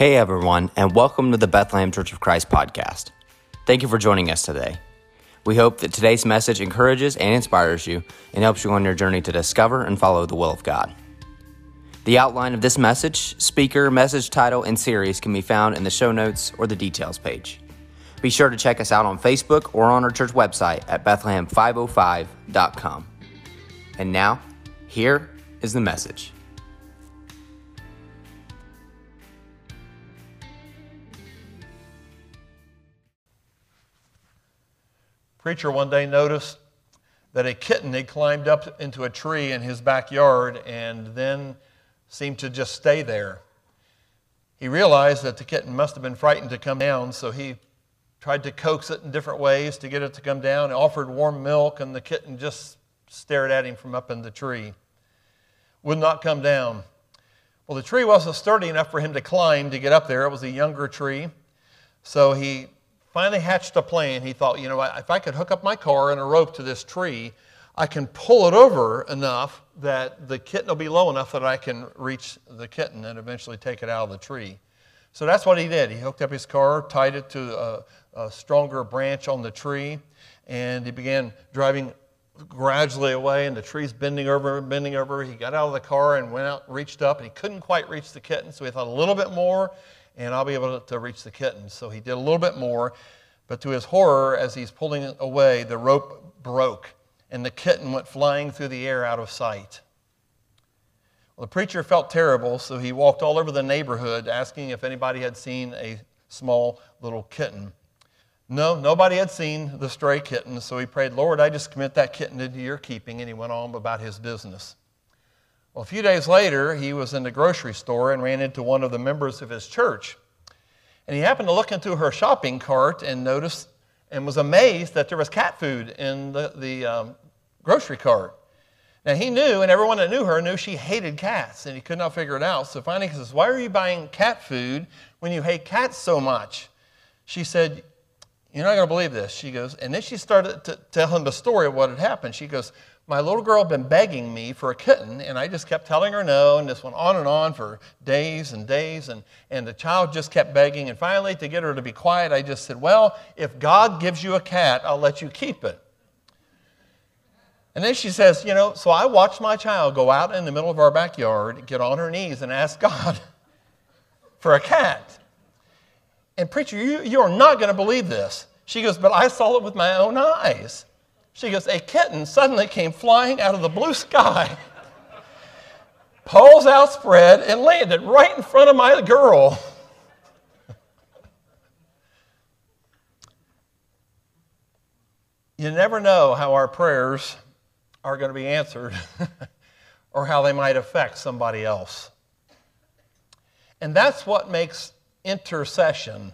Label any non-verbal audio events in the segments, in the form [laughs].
Hey everyone, and welcome to the Bethlehem Church of Christ podcast. Thank you for joining us today. We hope that today's message encourages and inspires you and helps you on your journey to discover and follow the will of God. The outline of this message, speaker, message title, and series can be found in the show notes or the details page. Be sure to check us out on Facebook or on our church website at Bethlehem505.com. And now, here is the message. Preacher one day noticed that a kitten had climbed up into a tree in his backyard and then seemed to just stay there. He realized that the kitten must have been frightened to come down, so he tried to coax it in different ways to get it to come down. He offered warm milk, and the kitten just stared at him from up in the tree. Would not come down. Well, the tree wasn't sturdy enough for him to climb to get up there. It was a younger tree. So he finally hatched a plan. He thought, you know, if I could hook up my car and a rope to this tree, I can pull it over enough that the kitten will be low enough that I can reach the kitten and eventually take it out of the tree. So that's what he did. He hooked up his car, tied it to a, a stronger branch on the tree, and he began driving gradually away, and the tree's bending over, and bending over. He got out of the car and went out, reached up, and he couldn't quite reach the kitten, so he thought a little bit more, and I'll be able to reach the kitten. So he did a little bit more, but to his horror, as he's pulling it away, the rope broke, and the kitten went flying through the air out of sight. Well, the preacher felt terrible, so he walked all over the neighborhood asking if anybody had seen a small little kitten. No, nobody had seen the stray kitten, so he prayed, Lord, I just commit that kitten into your keeping, and he went on about his business. Well, a few days later, he was in the grocery store and ran into one of the members of his church. And he happened to look into her shopping cart and noticed and was amazed that there was cat food in the, the um, grocery cart. Now, he knew, and everyone that knew her knew she hated cats, and he could not figure it out. So finally, he says, Why are you buying cat food when you hate cats so much? She said, You're not going to believe this. She goes, and then she started to tell him the story of what had happened. She goes, my little girl had been begging me for a kitten, and I just kept telling her no, and this went on and on for days and days, and, and the child just kept begging. And finally, to get her to be quiet, I just said, Well, if God gives you a cat, I'll let you keep it. And then she says, You know, so I watched my child go out in the middle of our backyard, get on her knees, and ask God [laughs] for a cat. And, preacher, you, you are not going to believe this. She goes, But I saw it with my own eyes. She goes, A kitten suddenly came flying out of the blue sky, paws outspread, and landed right in front of my girl. you never know how our prayers are going to be answered [laughs] or how they might affect somebody else. And that's what makes intercession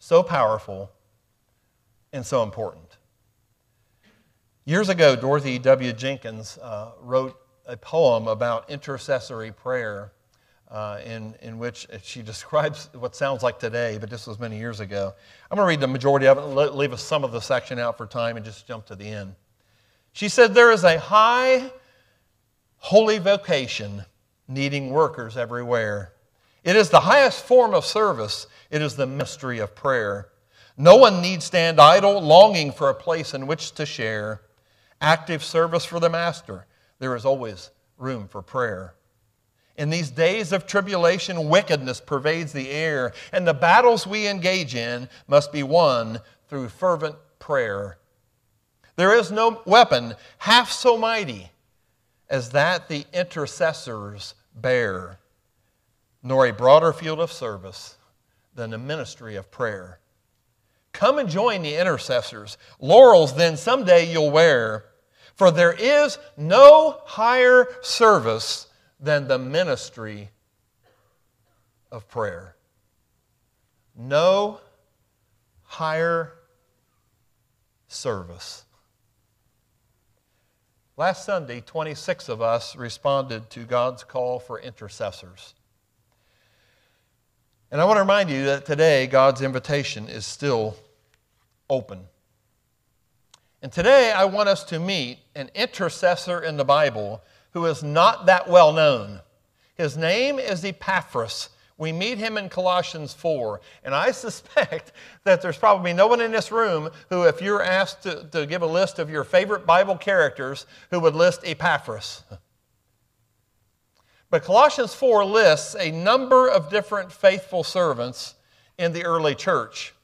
so powerful and so important. Years ago, Dorothy W. Jenkins uh, wrote a poem about intercessory prayer uh, in, in which she describes what sounds like today, but this was many years ago. I'm going to read the majority of it, leave some of the section out for time, and just jump to the end. She said, There is a high, holy vocation needing workers everywhere. It is the highest form of service, it is the mystery of prayer. No one need stand idle, longing for a place in which to share active service for the Master, there is always room for prayer. In these days of tribulation, wickedness pervades the air, and the battles we engage in must be won through fervent prayer. There is no weapon half so mighty as that the intercessors bear, nor a broader field of service than the ministry of prayer. Come and join the intercessors. Laurels then someday you'll wear for there is no higher service than the ministry of prayer. No higher service. Last Sunday, 26 of us responded to God's call for intercessors. And I want to remind you that today God's invitation is still open. And today I want us to meet an intercessor in the Bible who is not that well known. His name is Epaphras, We meet him in Colossians 4. And I [laughs] suspect that there's probably no one in this room who, if you're asked to, to give a list of your favorite Bible characters, who would list Epaphras. But Colossians 4 lists a number of different faithful servants in the early church.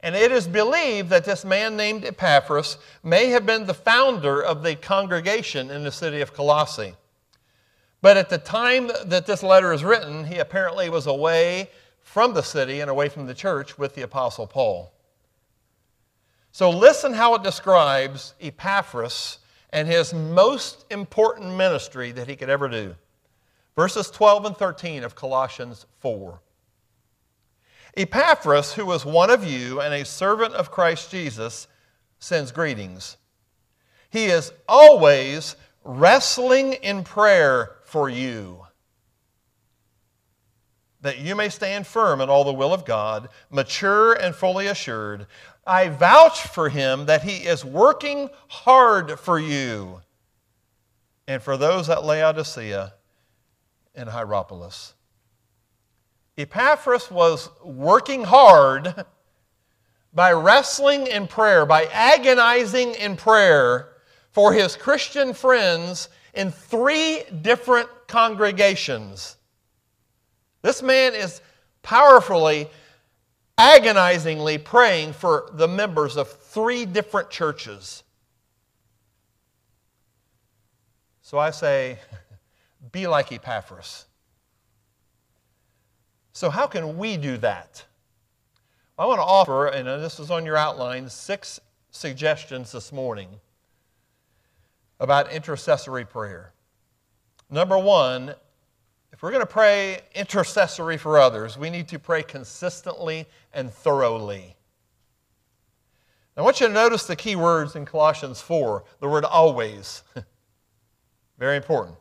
And it is believed that this man named Epaphras may have been the founder of the congregation in the city of Colossae. But at the time that this letter is written, he apparently was away from the city and away from the church with the Apostle Paul. So listen how it describes Epaphras and his most important ministry that he could ever do. Verses 12 and 13 of Colossians 4. Epaphras, who was one of you and a servant of Christ Jesus, sends greetings. He is always wrestling in prayer for you, that you may stand firm in all the will of God, mature and fully assured. I vouch for him that he is working hard for you and for those at Laodicea and Hierapolis. Epaphras was working hard by wrestling in prayer, by agonizing in prayer for his Christian friends in three different congregations. This man is powerfully, agonizingly praying for the members of three different churches. So I say, [laughs] be like Epaphras. So, how can we do that? I want to offer, and this is on your outline, six suggestions this morning about intercessory prayer. Number one, if we're going to pray intercessory for others, we need to pray consistently and thoroughly. I want you to notice the key words in Colossians 4 the word always. [laughs] Very important.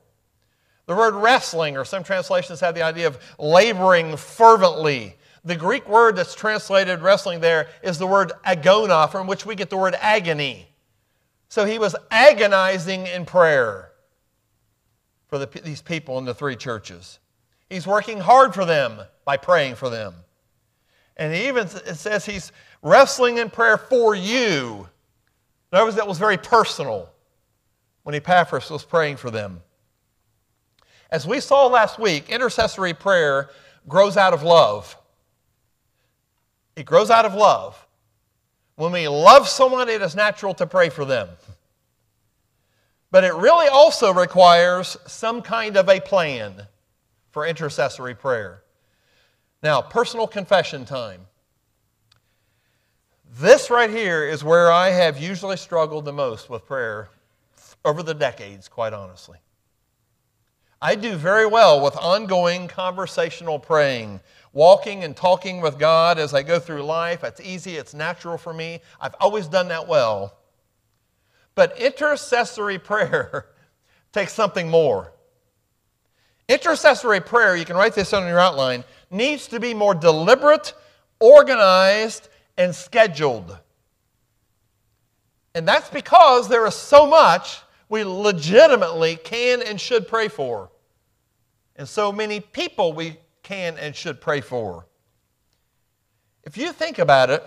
The word wrestling, or some translations have the idea of laboring fervently. The Greek word that's translated wrestling there is the word agona, from which we get the word agony. So he was agonizing in prayer for the, these people in the three churches. He's working hard for them by praying for them. And he even it says he's wrestling in prayer for you. Notice that was very personal when Epaphras was praying for them. As we saw last week, intercessory prayer grows out of love. It grows out of love. When we love someone, it is natural to pray for them. But it really also requires some kind of a plan for intercessory prayer. Now, personal confession time. This right here is where I have usually struggled the most with prayer over the decades, quite honestly. I do very well with ongoing conversational praying, walking and talking with God as I go through life. It's easy, it's natural for me. I've always done that well. But intercessory [laughs] prayer takes something more. Intercessory prayer, you can write this on your outline, needs to be more deliberate, organized, and scheduled. And that's because there is so much we legitimately can and should pray for. And so many people we can and should pray for. If you think about it,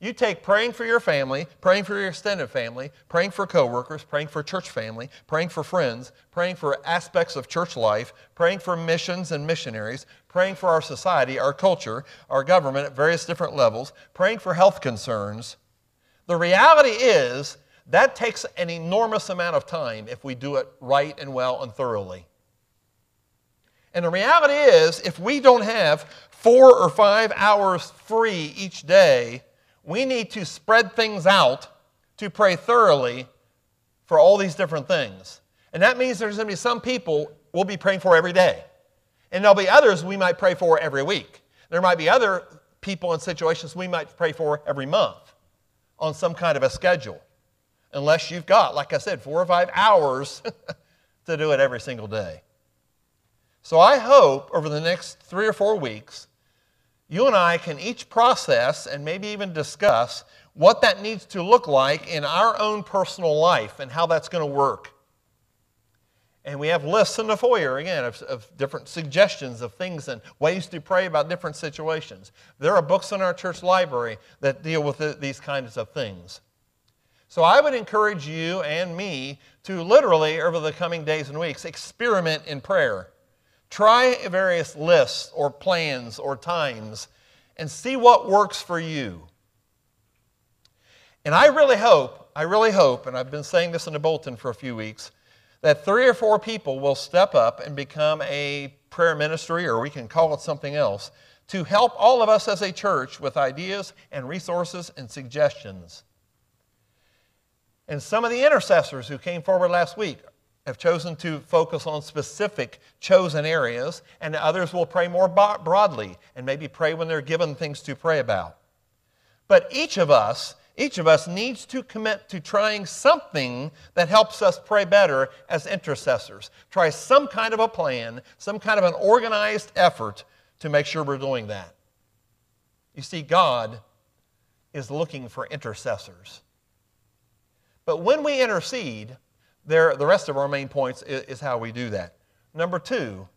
you take praying for your family, praying for your extended family, praying for coworkers, praying for church family, praying for friends, praying for aspects of church life, praying for missions and missionaries, praying for our society, our culture, our government at various different levels, praying for health concerns. The reality is that takes an enormous amount of time if we do it right and well and thoroughly. And the reality is, if we don't have four or five hours free each day, we need to spread things out to pray thoroughly for all these different things. And that means there's going to be some people we'll be praying for every day. And there'll be others we might pray for every week. There might be other people and situations we might pray for every month on some kind of a schedule unless you've got, like I said, four or five hours [laughs] to do it every single day. So I hope over the next three or four weeks, you and I can each process and maybe even discuss what that needs to look like in our own personal life and how that's going to work. And we have lists in the foyer, again, of, of, different suggestions of things and ways to pray about different situations. There are books in our church library that deal with the, these kinds of things. So I would encourage you and me to literally, over the coming days and weeks, experiment in prayer. Try various lists or plans or times and see what works for you. And I really hope, I really hope, and I've been saying this in the bulletin for a few weeks, that three or four people will step up and become a prayer ministry, or we can call it something else, to help all of us as a church with ideas and resources and suggestions. And some of the intercessors who came forward last week have chosen to focus on specific chosen areas, and others will pray more broadly and maybe pray when they're given things to pray about. But each of us each of us needs to commit to trying something that helps us pray better as intercessors. Try some kind of a plan, some kind of an organized effort to make sure we're doing that. You see, God is looking for intercessors. But when we intercede, there, the rest of our main points is, is how we do that. Number two,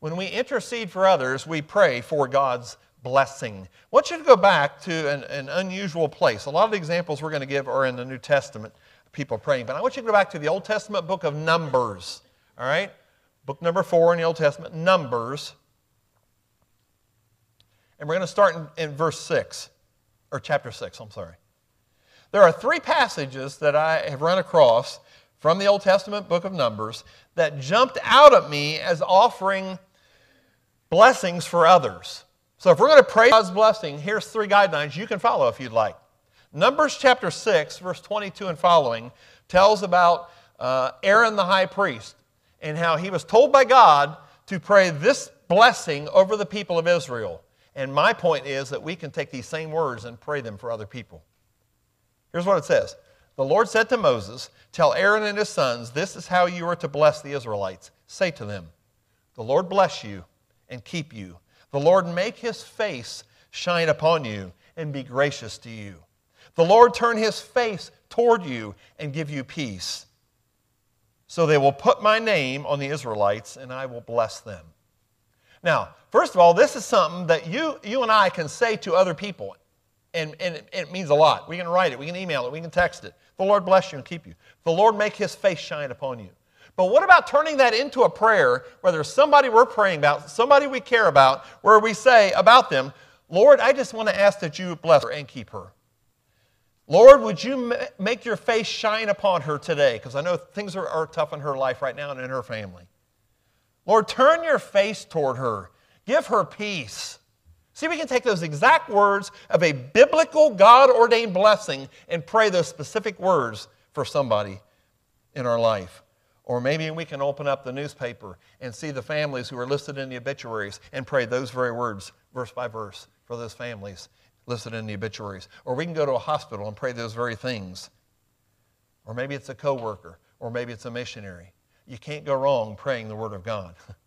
when we intercede for others, we pray for God's blessing. I want you to go back to an, an unusual place. A lot of the examples we're going to give are in the New Testament, people praying. But I want you to go back to the Old Testament book of Numbers. All right? Book number four in the Old Testament, Numbers. And we're going to start in, in verse 6, or chapter 6, I'm sorry. There are three passages that I have run across from the Old Testament book of Numbers that jumped out at me as offering blessings for others. So if we're going to pray God's blessing, here's three guidelines you can follow if you'd like. Numbers chapter 6, verse 22 and following, tells about uh, Aaron the high priest and how he was told by God to pray this blessing over the people of Israel. And my point is that we can take these same words and pray them for other people. Here's what it says The Lord said to Moses, Tell Aaron and his sons, this is how you are to bless the Israelites. Say to them, The Lord bless you and keep you. The Lord make his face shine upon you and be gracious to you. The Lord turn his face toward you and give you peace. So they will put my name on the Israelites and I will bless them. Now, first of all, this is something that you, you and I can say to other people. And, and it, means a lot. We can write it, we can email it, we can text it. The Lord bless you and keep you. The Lord make his face shine upon you. But what about turning that into a prayer where there's somebody we're praying about, somebody we care about, where we say about them, Lord, I just want to ask that you bless her and keep her. Lord, would you make your face shine upon her today? Because I know things are, are tough in her life right now and in her family. Lord, turn your face toward her. Give her peace. See, we can take those exact words of a biblical, God ordained blessing and pray those specific words for somebody in our life. Or maybe we can open up the newspaper and see the families who are listed in the obituaries and pray those very words, verse by verse, for those families listed in the obituaries. Or we can go to a hospital and pray those very things. Or maybe it's a coworker, or maybe it's a missionary. You can't go wrong praying the Word of God. [laughs]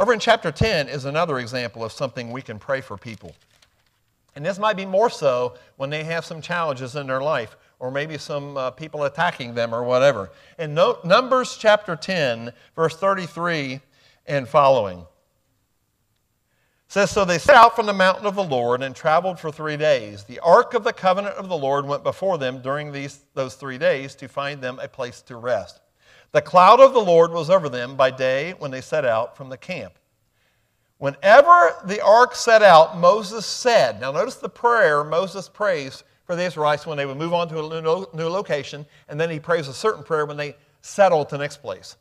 Over in chapter 10 is another example of something we can pray for people. And this might be more so when they have some challenges in their life or maybe some uh, people attacking them or whatever. In no, Numbers chapter 10, verse 33 and following, says, So they set out from the mountain of the Lord and traveled for three days. The ark of the covenant of the Lord went before them during these, those three days to find them a place to rest. The cloud of the Lord was over them by day when they set out from the camp. Whenever the ark set out, Moses said, Now notice the prayer Moses prays for the Israelites when they would move on to a new location, and then he prays a certain prayer when they settle to the next place.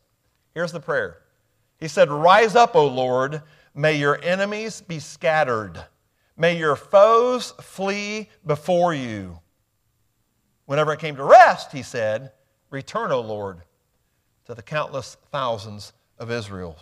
Here's the prayer He said, Rise up, O Lord, may your enemies be scattered, may your foes flee before you. Whenever it came to rest, he said, Return, O Lord, to the countless thousands of Israel.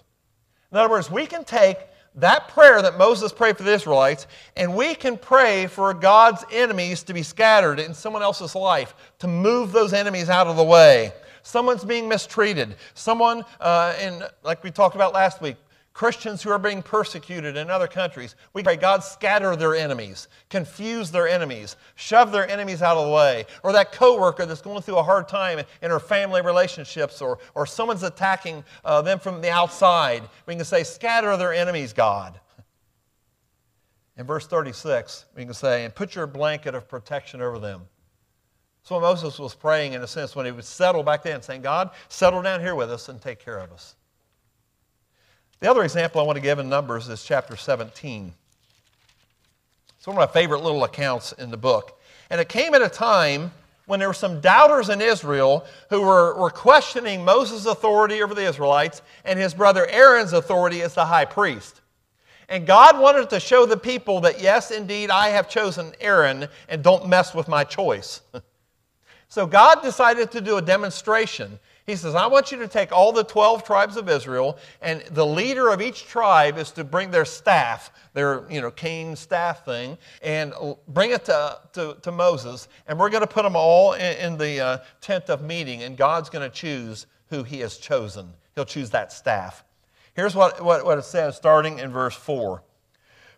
In other words, we can take that prayer that Moses prayed for the Israelites, and we can pray for God's enemies to be scattered in someone else's life, to move those enemies out of the way. Someone's being mistreated. Someone, uh, in, like we talked about last week, Christians who are being persecuted in other countries. We pray, God, scatter their enemies, confuse their enemies, shove their enemies out of the way. Or that coworker that's going through a hard time in her family relationships, or, or someone's attacking uh, them from the outside. We can say, scatter their enemies, God. In verse 36, we can say, and put your blanket of protection over them. So Moses was praying in a sense when he would settle back then, saying, God, settle down here with us and take care of us. The other example I want to give in Numbers is chapter 17. It's one of my favorite little accounts in the book. And it came at a time when there were some doubters in Israel who were, were questioning Moses' authority over the Israelites and his brother Aaron's authority as the high priest. And God wanted to show the people that, yes, indeed, I have chosen Aaron and don't mess with my choice. [laughs] so God decided to do a demonstration. He says, I want you to take all the 12 tribes of Israel, and the leader of each tribe is to bring their staff, their you know, cane staff thing, and bring it to, to, to Moses. And we're going to put them all in, in the uh, tent of meeting, and God's going to choose who he has chosen. He'll choose that staff. Here's what, what, what it says starting in verse 4.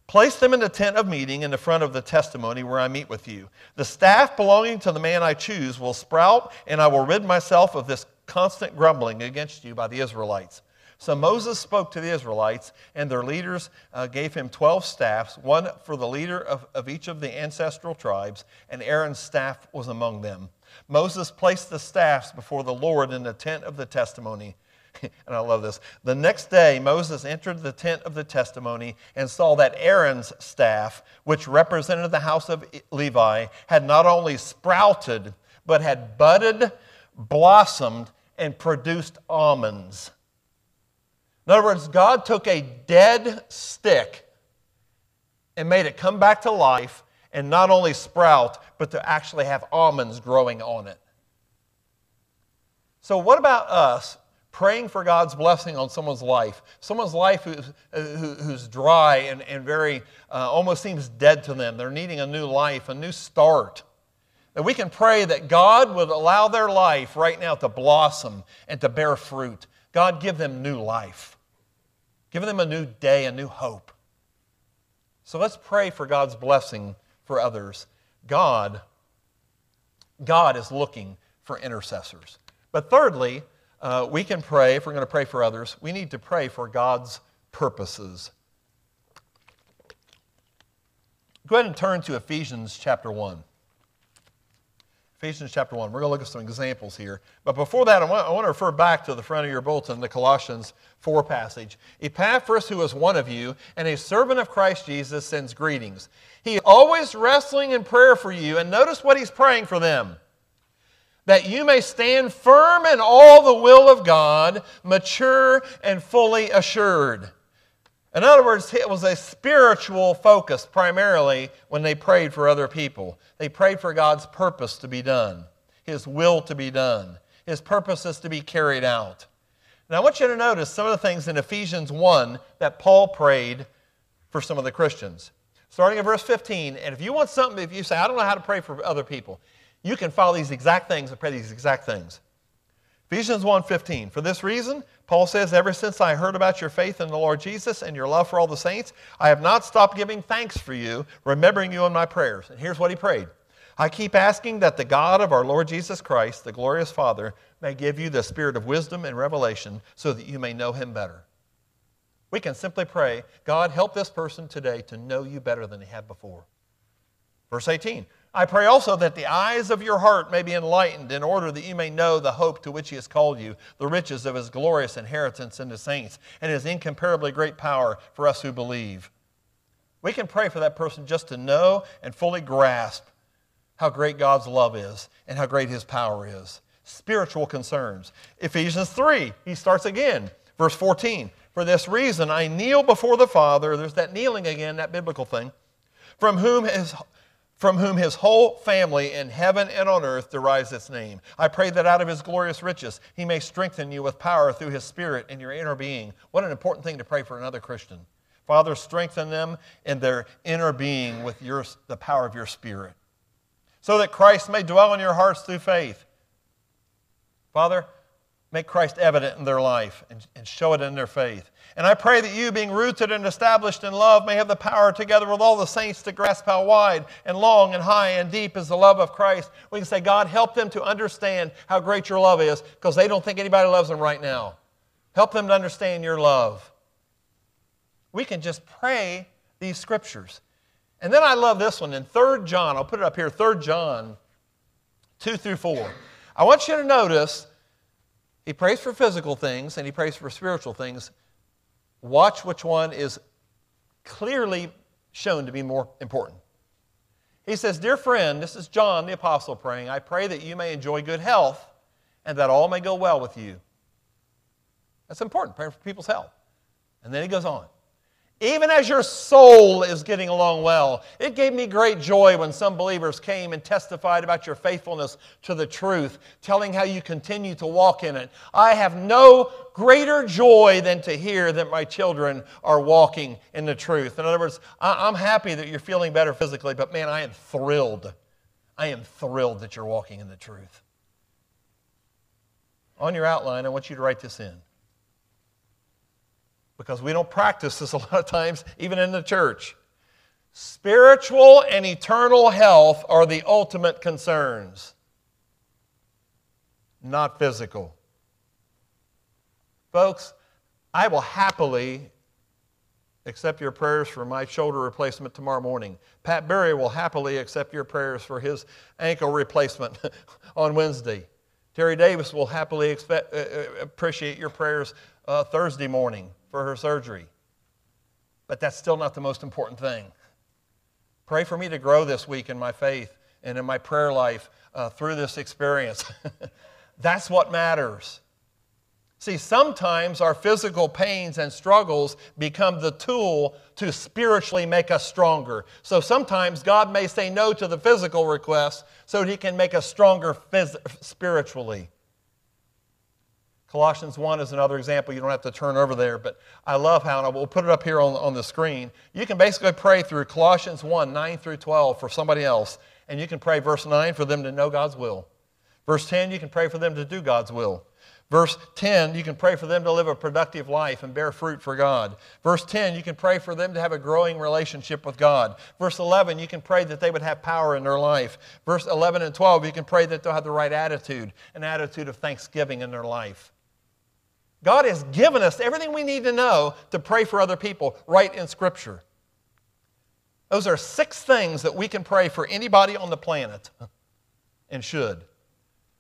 Place them in the tent of meeting in the front of the testimony where I meet with you. The staff belonging to the man I choose will sprout, and I will rid myself of this constant grumbling against you by the Israelites. So Moses spoke to the Israelites, and their leaders uh, gave him 12 staffs, one for the leader of, of each of the ancestral tribes, and Aaron's staff was among them. Moses placed the staffs before the Lord in the tent of the testimony. [laughs] and I love this. The next day, Moses entered the tent of the testimony and saw that Aaron's staff, which represented the house of Levi, had not only sprouted, but had budded, blossomed, and produced almonds. In other words, God took a dead stick and made it come back to life and not only sprout, but to actually have almonds growing on it. So, what about us praying for God's blessing on someone's life? Someone's life who's, who's dry and, and very uh, almost seems dead to them. They're needing a new life, a new start. We can pray that God would allow their life right now to blossom and to bear fruit. God, give them new life. Give them a new day, a new hope. So let's pray for God's blessing for others. God, God is looking for intercessors. But thirdly, uh, we can pray, if we're going to pray for others, we need to pray for God's purposes. Go ahead and turn to Ephesians chapter 1. Ephesians chapter 1. We're going to look at some examples here. But before that, I want, I want, to refer back to the front of your bulletin, the Colossians 4 passage. Epaphras, who is one of you and a servant of Christ Jesus, sends greetings. He is always wrestling in prayer for you. And notice what he's praying for them that you may stand firm in all the will of God, mature and fully assured. In other words, it was a spiritual focus primarily when they prayed for other people. They prayed for God's purpose to be done, His will to be done, His purposes to be carried out. Now, I want you to notice some of the things in Ephesians 1 that Paul prayed for some of the Christians. Starting in verse 15, and if you want something, if you say, I don't know how to pray for other people, you can follow these exact things and pray these exact things. Ephesians 1:15. For this reason, Paul says, ever since I heard about your faith in the Lord Jesus and your love for all the saints, I have not stopped giving thanks for you, remembering you in my prayers. And here's what he prayed. I keep asking that the God of our Lord Jesus Christ, the glorious Father, may give you the spirit of wisdom and revelation so that you may know him better. We can simply pray, God, help this person today to know you better than they had before. Verse 18 I pray also that the eyes of your heart may be enlightened in order that you may know the hope to which he has called you, the riches of his glorious inheritance in the saints, and his incomparably great power for us who believe. We can pray for that person just to know and fully grasp how great God's love is and how great his power is. Spiritual concerns. Ephesians 3, he starts again, verse 14. For this reason I kneel before the Father. There's that kneeling again, that biblical thing. From whom his from whom his whole family in heaven and on earth derives its name. I pray that out of his glorious riches he may strengthen you with power through his spirit in your inner being. What an important thing to pray for another Christian. Father, strengthen them in their inner being with your, the power of your spirit, so that Christ may dwell in your hearts through faith. Father, make Christ evident in their life and, and show it in their faith. And I pray that you, being rooted and established in love, may have the power together with all the saints to grasp how wide and long and high and deep is the love of Christ. We can say, God, help them to understand how great your love is because they don't think anybody loves them right now. Help them to understand your love. We can just pray these scriptures. And then I love this one in 3 John. I'll put it up here 3 John 2 through 4. I want you to notice he prays for physical things and he prays for spiritual things. Watch which one is clearly shown to be more important. He says, Dear friend, this is John the Apostle praying, I pray that you may enjoy good health and that all may go well with you. That's important, praying for people's health. And then he goes on even as your soul is getting along well. It gave me great joy when some believers came and testified about your faithfulness to the truth, telling how you continue to walk in it. I have no greater joy than to hear that my children are walking in the truth. In other words, I'm happy that you're feeling better physically, but man, I am thrilled. I am thrilled that you're walking in the truth. On your outline, I want you to write this in because we don't practice this [laughs] a lot of times, even in the church. Spiritual and eternal health are the ultimate concerns, not physical. Folks, I will happily accept your prayers for my shoulder replacement tomorrow morning. Pat Berry will happily accept your prayers for his ankle replacement [laughs] on Wednesday. Terry Davis will happily expect, uh, uh appreciate your prayers uh, Thursday morning for her surgery. But that's still not the most important thing. Pray for me to grow this week in my faith and in my prayer life uh, through this experience. [laughs] that's what matters. See, sometimes our physical pains and struggles become the tool to spiritually make us stronger. So sometimes God may say no to the physical request so He can make us stronger phys- spiritually. Colossians 1 is another example. You don't have to turn over there, but I love how, and we'll put it up here on, on the screen. You can basically pray through Colossians 1, 9 through 12 for somebody else, and you can pray verse 9 for them to know God's will. Verse 10, you can pray for them to do God's will. Verse 10, you can pray for them to live a productive life and bear fruit for God. Verse 10, you can pray for them to have a growing relationship with God. Verse 11, you can pray that they would have power in their life. Verse 11 and 12, you can pray that they'll have the right attitude, an attitude of thanksgiving in their life. God has given us everything we need to know to pray for other people right in Scripture. Those are six things that we can pray for anybody on the planet [laughs] and should.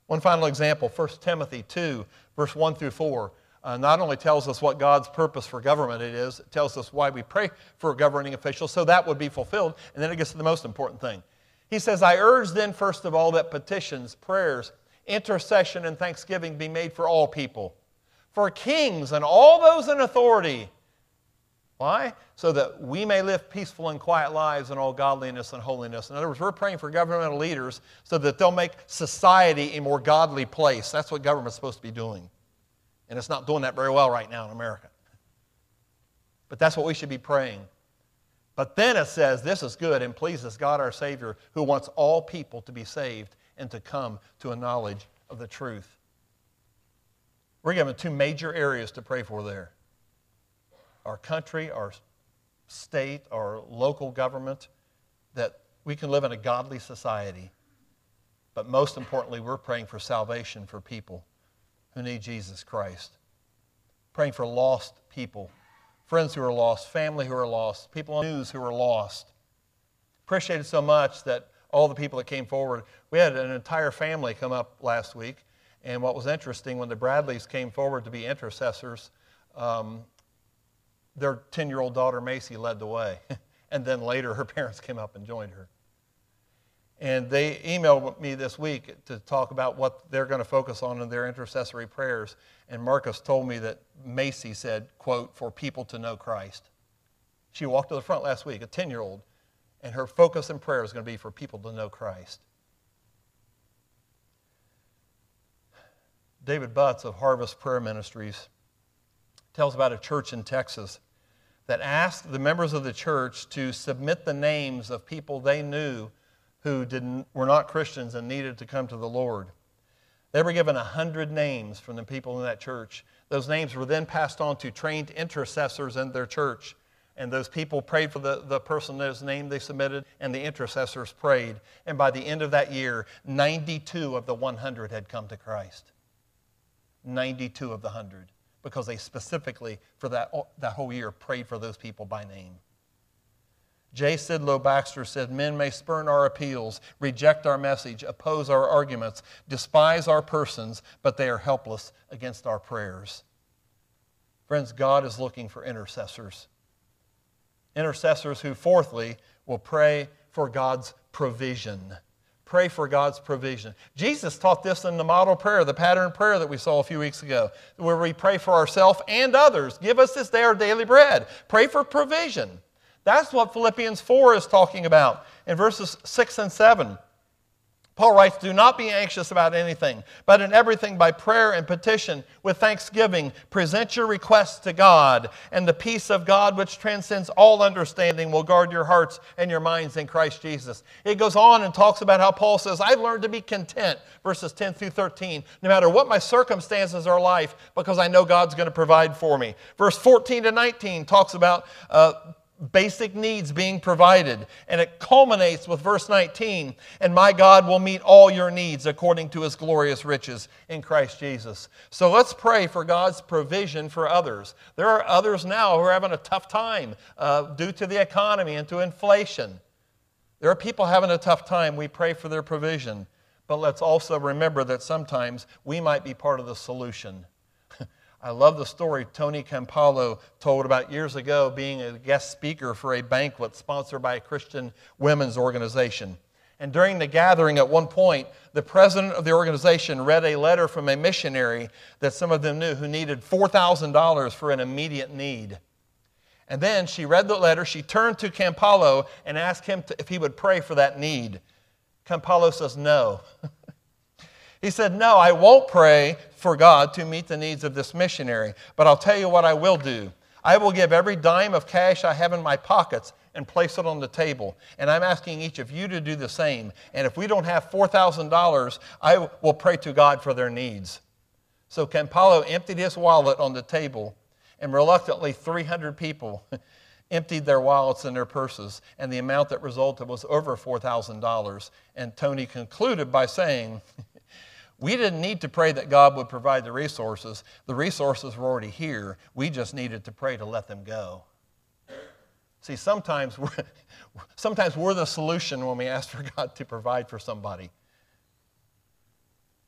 One final example 1 Timothy 2, verse 1 through 4. Uh, not only tells us what God's purpose for government it is, it tells us why we pray for governing officials, so that would be fulfilled. And then it gets to the most important thing. He says, I urge then, first of all, that petitions, prayers, intercession, and thanksgiving be made for all people for kings and all those in authority. Why? So that we may live peaceful and quiet lives in all godliness and holiness. In other words, we're praying for governmental leaders so that they'll make society a more godly place. That's what government's supposed to be doing. And it's not doing that very well right now in America. But that's what we should be praying. But then it says, This is good and pleases God our Savior, who wants all people to be saved and to come to a knowledge of the truth. We're given two major areas to pray for there our country, our state, our local government, that we can live in a godly society. But most importantly, we're praying for salvation for people who need Jesus Christ. Praying for lost people, friends who are lost, family who are lost, people on news who are lost. Appreciated so much that all the people that came forward, we had an entire family come up last week and what was interesting, when the Bradleys came forward to be intercessors, um, their 10 year old daughter Macy led the way. [laughs] and then later, her parents came up and joined her. And they emailed me this week to talk about what they're going to focus on in their intercessory prayers. And Marcus told me that Macy said, quote, for people to know Christ. She walked to the front last week, a 10 year old, and her focus in prayer is going to be for people to know Christ. David Butts of Harvest Prayer Ministries tells about a church in Texas that asked the members of the church to submit the names of people they knew who didn't, were not Christians and needed to come to the Lord. They were given a hundred names from the people in that church. Those names were then passed on to trained intercessors in their church. And those people prayed for the, the person whose name they submitted, and the intercessors prayed. And by the end of that year, 92 of the 100 had come to Christ. 92 of the 100, because they specifically, for that, that whole year, prayed for those people by name. J. Sidlow Baxter said, Men may spurn our appeals, reject our message, oppose our arguments, despise our persons, but they are helpless against our prayers. Friends, God is looking for intercessors. Intercessors who, fourthly, will pray for God's provision. Pray for God's provision. Jesus taught this in the model prayer, the pattern prayer that we saw a few weeks ago, where we pray for ourselves and others. Give us this day our daily bread. Pray for provision. That's what Philippians 4 is talking about in verses 6 and 7. Paul writes, Do not be anxious about anything, but in everything by prayer and petition with thanksgiving, present your requests to God, and the peace of God, which transcends all understanding, will guard your hearts and your minds in Christ Jesus. It goes on and talks about how Paul says, I've learned to be content, verses 10 through 13, no matter what my circumstances are life, because I know God's going to provide for me. Verse 14 to 19 talks about uh, basic needs being provided. And it culminates with verse 19 And my God will meet all your needs according to his glorious riches in Christ Jesus. So let's pray for God's provision for others. There are others now who are having a tough time uh, due to the economy and to inflation. There are people having a tough time. We pray for their provision. But let's also remember that sometimes we might be part of the solution. I love the story Tony Campolo told about years ago being a guest speaker for a banquet sponsored by a Christian women's organization. And during the gathering, at one point, the president of the organization read a letter from a missionary that some of them knew who needed $4,000 for an immediate need. And then she read the letter, she turned to Campolo and asked him to, if he would pray for that need. Campolo says, No. [laughs] He said, No, I won't pray for God to meet the needs of this missionary, but I'll tell you what I will do. I will give every dime of cash I have in my pockets and place it on the table. And I'm asking each of you to do the same. And if we don't have $4,000, I will pray to God for their needs. So Campolo emptied his wallet on the table, and reluctantly, 300 people [laughs] emptied their wallets and their purses, and the amount that resulted was over $4,000. And Tony concluded by saying, [laughs] We didn't need to pray that God would provide the resources. The resources were already here. We just needed to pray to let them go. See, sometimes we're, [laughs] sometimes we're the solution when we ask for God to provide for somebody.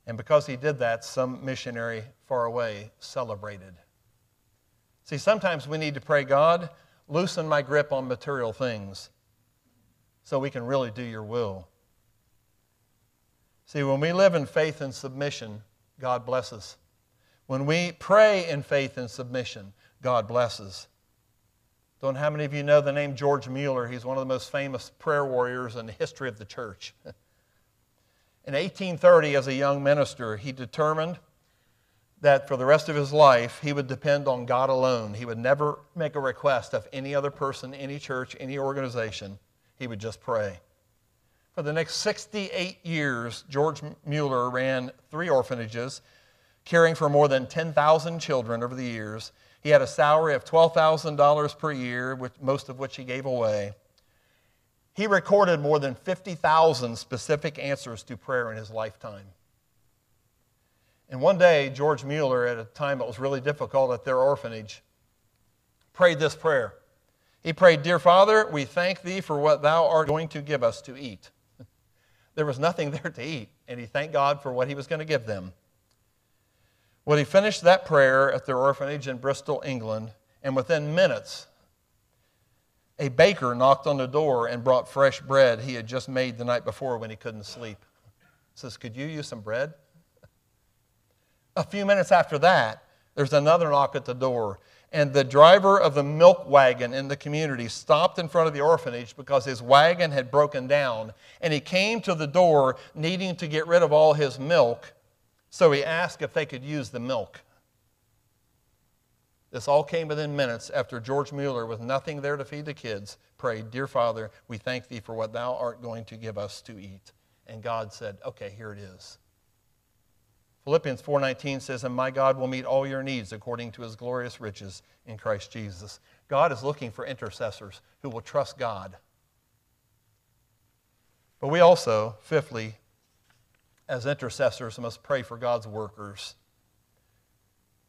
And because he did that, some missionary far away celebrated. See, sometimes we need to pray, God, loosen my grip on material things so we can really do your will. See, when we live in faith and submission, God blesses. When we pray in faith and submission, God blesses. Don't how many of you know the name George Mueller? He's one of the most famous prayer warriors in the history of the church. [laughs] in 1830, as a young minister, he determined that for the rest of his life, he would depend on God alone. He would never make a request of any other person, any church, any organization. He would just pray. For the next 68 years, George Mueller ran three orphanages, caring for more than 10,000 children over the years. He had a salary of $12,000 per year, most of which he gave away. He recorded more than 50,000 specific answers to prayer in his lifetime. And one day, George Mueller, at a time that was really difficult at their orphanage, prayed this prayer. He prayed, Dear Father, we thank thee for what thou art going to give us to eat. There was nothing [laughs] there to eat, and he thanked God for what he was going to give them. Well, he finished that prayer at their orphanage in Bristol, England, and within minutes, a baker knocked on the door and brought fresh bread he had just made the night before when he couldn't sleep. He says, Could you use some bread? [laughs] A few minutes after that, there's another knock at the door, and the driver of the milk wagon in the community stopped in front of the orphanage because his wagon had broken down. And he came to the door needing to get rid of all his milk. So he asked if they could use the milk. This all came within minutes after George Mueller, with nothing there to feed the kids, prayed, Dear Father, we thank thee for what thou art going to give us to eat. And God said, Okay, here it is. Philippians 4:19 says, "And my God will meet all your needs according to his glorious riches in Christ Jesus." God is looking for intercessors who will trust God. But we also, fifthly, as intercessors, must pray for God's workers.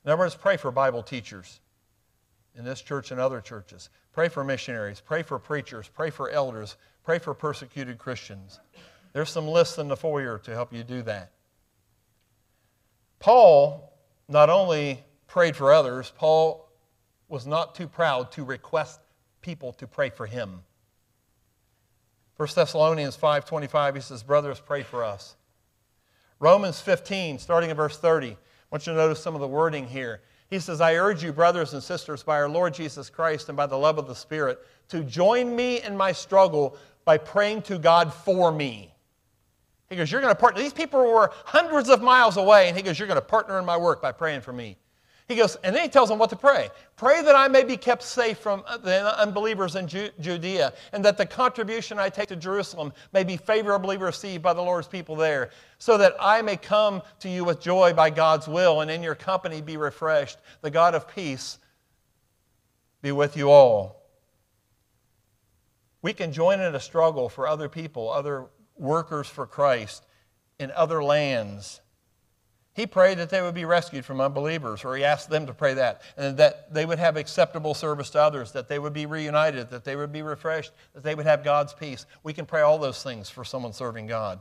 In other words, pray for Bible teachers in this church and other churches. Pray for missionaries. Pray for preachers. Pray for elders. Pray for persecuted Christians. There's some lists in the foyer to help you do that. Paul not only prayed for others, Paul was not too proud to request people to pray for him. 1 Thessalonians 5:25 he says, "Brothers, pray for us." Romans 15, starting in verse 30. I want you to notice some of the wording here. He says, I urge you, brothers and sisters, by our Lord Jesus Christ and by the love of the Spirit, to join me in my struggle by praying to God for me. He goes, You're going to partner. These people were hundreds of miles away, and he goes, You're going to partner in my work by praying for me. He goes, and then he tells them what to pray. Pray that I may be kept safe from the unbelievers in Judea, and that the contribution I take to Jerusalem may be favorably received by the Lord's people there, so that I may come to you with joy by God's will, and in your company be refreshed. The God of peace be with you all. We can join in a struggle for other people, other workers for Christ in other lands. He prayed that they would be rescued from unbelievers, or he asked them to pray that, and that they would have acceptable service to others, that they would be reunited, that they would be refreshed, that they would have God's peace. We can pray all those things for someone serving God.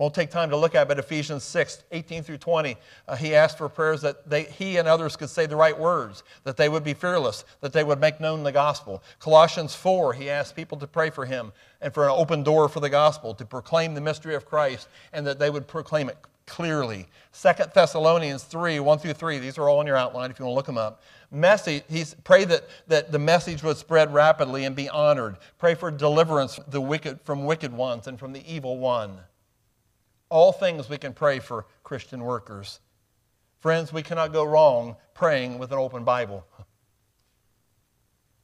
Won't take time to look at, but Ephesians 6, 18 through 20, uh, he asked for prayers that they, he and others could say the right words, that they would be fearless, that they would make known the gospel. Colossians 4, he asked people to pray for him and for an open door for the gospel, to proclaim the mystery of Christ, and that they would proclaim it clearly. 2 Thessalonians 3, 1 through 3, these are all in your outline if you want to look them up. Message, he's pray that, that the message would spread rapidly and be honored. Pray for deliverance the wicked, from wicked ones and from the evil one. All things we can pray for Christian workers. Friends, we cannot go wrong praying with an open Bible.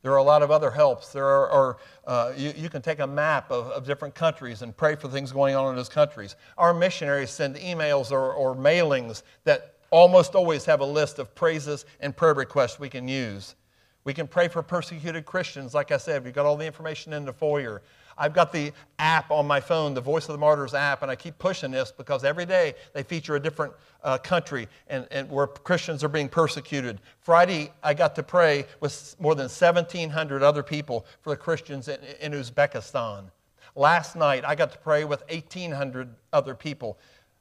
There are a lot of other helps. There are, are uh, you, you, can take a map of, of, different countries and pray for things going on in those countries. Our missionaries send emails or, or mailings that almost always have a list of praises and prayer requests we can use. We can pray for persecuted Christians. Like I said, we've got all the information in the foyer. I've got the app on my phone, the Voice of the Martyrs app, and I keep pushing this because every day they feature a different uh, country and, and where Christians are being persecuted. Friday, I got to pray with more than 1,700 other people for the Christians in, in Uzbekistan. Last night, I got to pray with 1,800 other people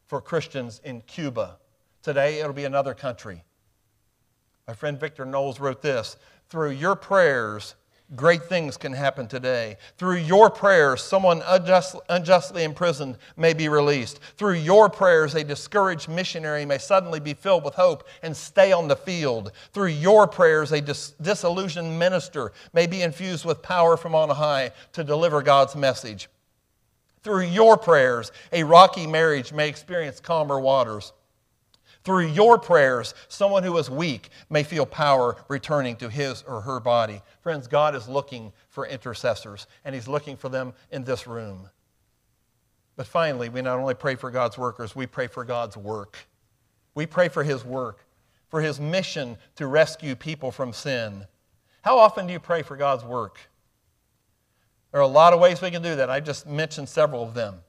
for Christians in Cuba. Today, it'll be another country. My friend Victor Knowles wrote this Through your prayers, Great things can happen today. Through your prayers, someone unjust, unjustly imprisoned may be released. Through your prayers, a discouraged missionary may suddenly be filled with hope and stay on the field. Through your prayers, a dis- disillusioned minister may be infused with power from on high to deliver God's message. Through your prayers, a rocky marriage may experience calmer waters. Through your prayers, someone who is weak may feel power returning to his or her body. Friends, God is looking for intercessors, and He's looking for them in this room. But finally, we not only pray for God's workers, we pray for God's work. We pray for His work, for His mission to rescue people from sin. How often do you pray for God's work? There are a lot of ways we can do that. I just mentioned several of them.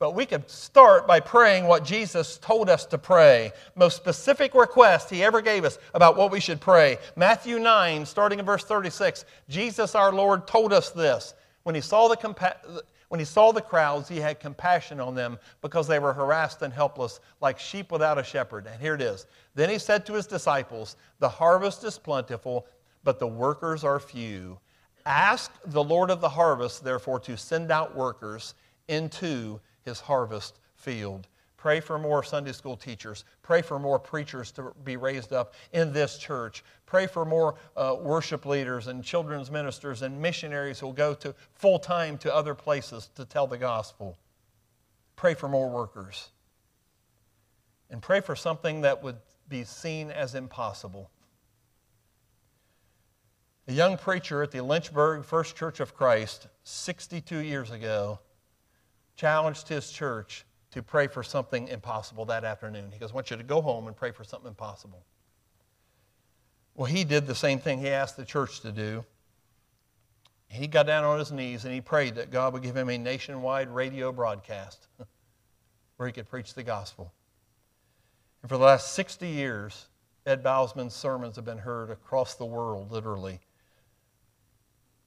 But we could start by praying what Jesus told us to pray. Most specific request he ever gave us about what we should pray. Matthew 9, starting in verse 36, Jesus our Lord told us this. When he saw the, compa- when he saw the crowds, he had compassion on them because they were harassed and helpless, like sheep without a shepherd. And here it is. Then he said to his disciples, The harvest is plentiful, but the workers are few. Ask the Lord of the harvest, therefore, to send out workers into his harvest field. Pray for more Sunday school teachers. Pray for more preachers to be raised up in this church. Pray for more uh, worship leaders and children's ministers and missionaries who will go to full time to other places to tell the gospel. Pray for more workers. And pray for something that would be seen as impossible. A young preacher at the Lynchburg First Church of Christ 62 years ago challenged his church to pray for something impossible that afternoon. He goes, I want you to go home and pray for something impossible. Well, he did the same thing he asked the church to do. He got down on his knees and he prayed that God would give him a nationwide radio broadcast [laughs] where he could preach the gospel. And for the last 60 years, Ed Bousman's sermons have been heard across the world, literally,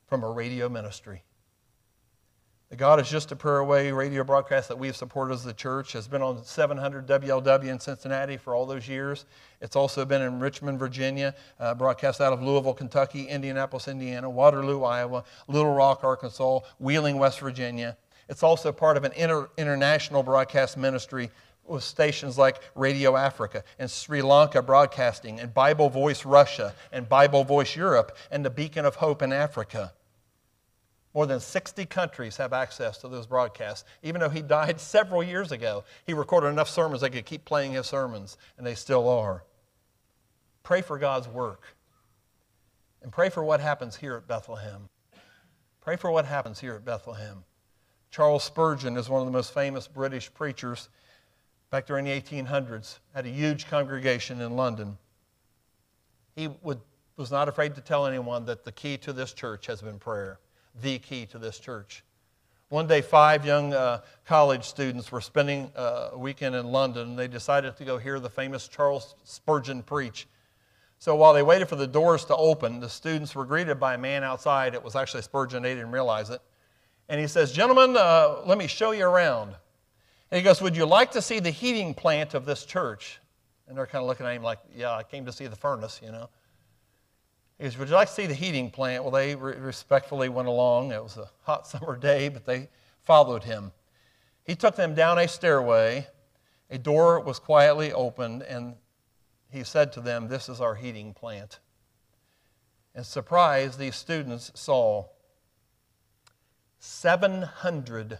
from a radio ministry. The God is Just a Prayer Away radio broadcast that we have supported as the church has been on 700 WLW in Cincinnati for all those years. It's also been in Richmond, Virginia, uh, broadcast out of Louisville, Kentucky, Indianapolis, Indiana, Waterloo, Iowa, Little Rock, Arkansas, Wheeling, West Virginia. It's also part of an inter- international broadcast ministry with stations like Radio Africa and Sri Lanka Broadcasting and Bible Voice Russia and Bible Voice Europe and the Beacon of Hope in Africa. More than 60 countries have access to those broadcasts. Even though he died [laughs] several years ago, he recorded enough sermons they could keep playing his sermons, and they still are. Pray for God's work. And pray for what happens here at Bethlehem. Pray for what happens here at Bethlehem. Charles Spurgeon is one of the most famous British preachers back during the 1800s, had a huge congregation in London. He would, was not afraid to tell anyone that the key to this church has been prayer the key to this church. One day, five young uh, college students were spending uh, a weekend in London, and they decided to go hear the famous Charles Spurgeon preach. So while they waited for the doors to open, the students were greeted by a man outside. It was actually Spurgeon, they didn't realize it. And he says, Gentlemen, uh, let me show you around. And he goes, Would you like to see the heating plant of this church? And they're kind of looking at him like, Yeah, I came to see the furnace, you know. He goes, Would you like to see the heating plant? Well, they re- respectfully went along. It was a hot summer day, but they followed him. He took them down a stairway. A door was quietly opened, and he said to them, This is our heating plant. And surprised, these students saw 700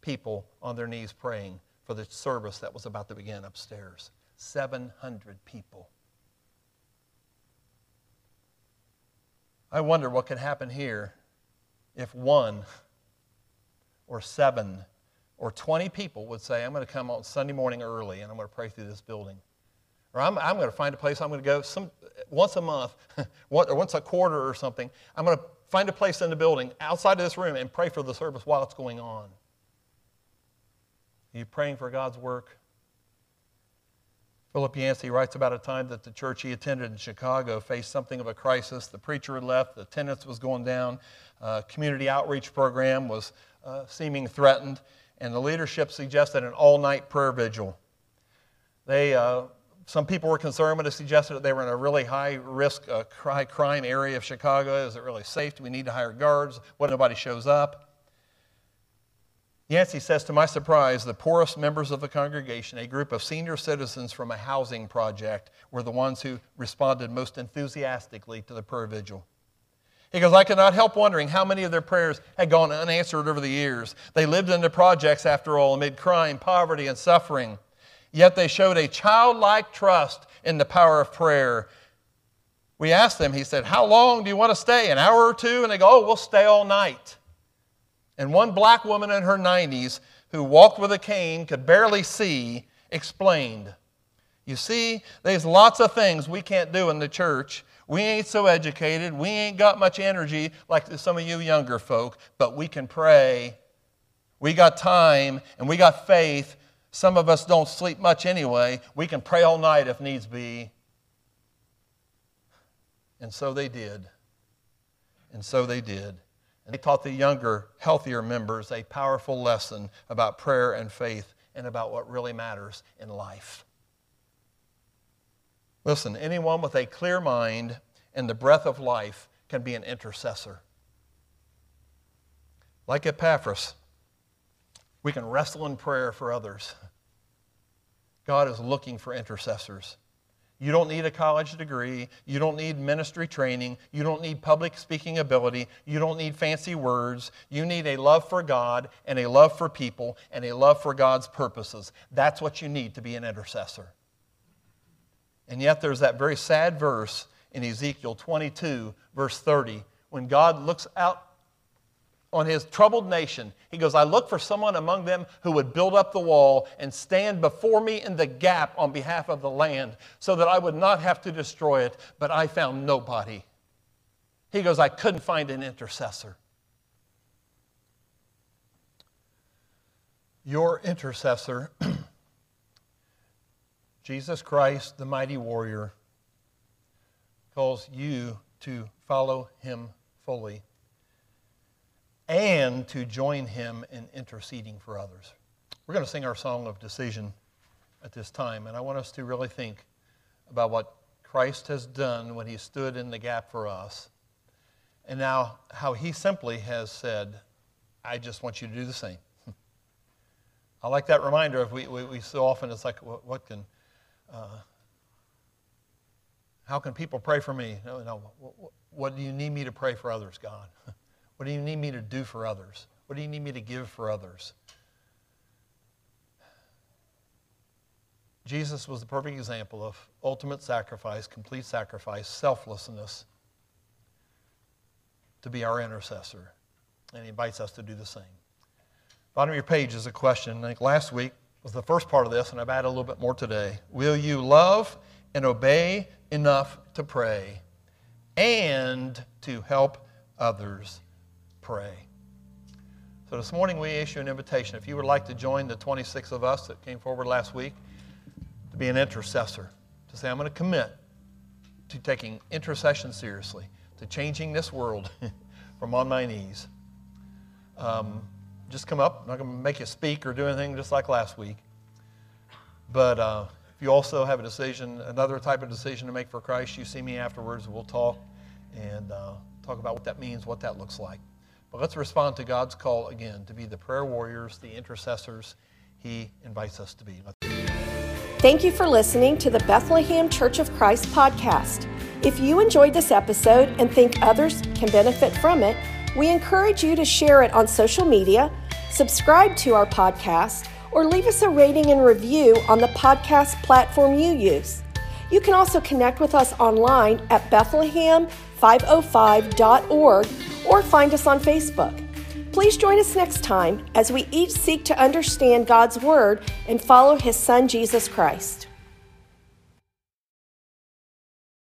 people on their knees praying for the service that was about to begin upstairs. 700 people. I wonder what could happen here if one or seven or 20 people would say, I'm going to come on Sunday morning early and I'm going to pray through this building. Or I'm, I'm going to find a place I'm going to go some, once a month [laughs] or once a quarter or something. I'm going to find a place in the building outside of this room and pray for the service while it's going on. Are you praying for God's work? Philip Yancey writes about a time that the church he attended in Chicago faced something of a crisis. The preacher had left, the attendance was going down, uh, community outreach program was uh, seeming threatened, and the leadership suggested an all night prayer vigil. They, uh, some people were concerned, but it suggested that they were in a really high risk, uh, high crime area of Chicago. Is it really safe? Do we need to hire guards? What nobody shows up? Yancey says, to my surprise, the poorest members of the congregation, a group of senior citizens from a housing project, were the ones who responded most enthusiastically to the prayer vigil. He goes, I cannot help wondering how many of their prayers had gone unanswered over the years. They lived in the projects, after all, amid crime, poverty, and suffering. Yet they showed a childlike trust in the power of prayer. We asked them, he said, How long do you want to stay? An hour or two? And they go, Oh, we'll stay all night. And one black woman in her 90s who walked with a cane, could barely see, explained You see, there's lots of things we can't do in the church. We ain't so educated. We ain't got much energy like some of you younger folk, but we can pray. We got time and we got faith. Some of us don't sleep much anyway. We can pray all night if needs be. And so they did. And so they did. And they taught the younger, healthier members a powerful lesson about prayer and faith and about what really matters in life. Listen, anyone with a clear mind and the breath of life can be an intercessor. Like Epaphras, we can wrestle in prayer for others. God is looking for intercessors. You don't need a college degree. You don't need ministry training. You don't need public speaking ability. You don't need fancy words. You need a love for God and a love for people and a love for God's purposes. That's what you need to be an intercessor. And yet, there's that very sad verse in Ezekiel 22, verse 30, when God looks out on his troubled nation. He goes, I look for someone among them who would build up the wall and stand before me in the gap on behalf of the land so that I would not have to destroy it, but I found nobody. He goes, I couldn't find an intercessor. Your intercessor, [clears throat] Jesus Christ, the mighty warrior, calls you to follow him fully and to join him in interceding for others. We're going to sing our song of decision at this time, and I want us to really think about what Christ has done when he stood in the gap for us, and now how he simply has said, I just want you to do the same. [laughs] I like that reminder of we, we, we so often it's like, what, what can, uh, how can people pray for me? No, no. What, what do you need me to pray for others, God? [laughs] What do you need me to do for others? What do you need me to give for others? Jesus was the perfect example of ultimate sacrifice, complete sacrifice, selflessness to be our intercessor. And he invites us to do the same. Bottom of your page is a question. I think last week was the first part of this, and I've added a little bit more today. Will you love and obey enough to pray and to help others pray. So this morning we issue an invitation. If you would like to join the 26 of us that came forward last week to be an intercessor, to say, I'm going to commit to taking intercession seriously, to changing this world [laughs] from on my knees. Um, just come up. I'm not going to make you speak or do anything just like last week. But uh, if you also have a decision, another type of decision to make for Christ, you see me afterwards. We'll talk and uh, talk about what that means, what that looks like. But let's respond to God's call again to be the prayer warriors, the intercessors He invites us to be. Thank you for listening to the Bethlehem Church of Christ podcast. If you enjoyed this episode and think others can benefit from it, we encourage you to share it on social media, subscribe to our podcast, or leave us a rating and review on the podcast platform you use. You can also connect with us online at Bethlehem505.org or find us on Facebook. Please join us next time as we each seek to understand God's Word and follow His Son, Jesus Christ.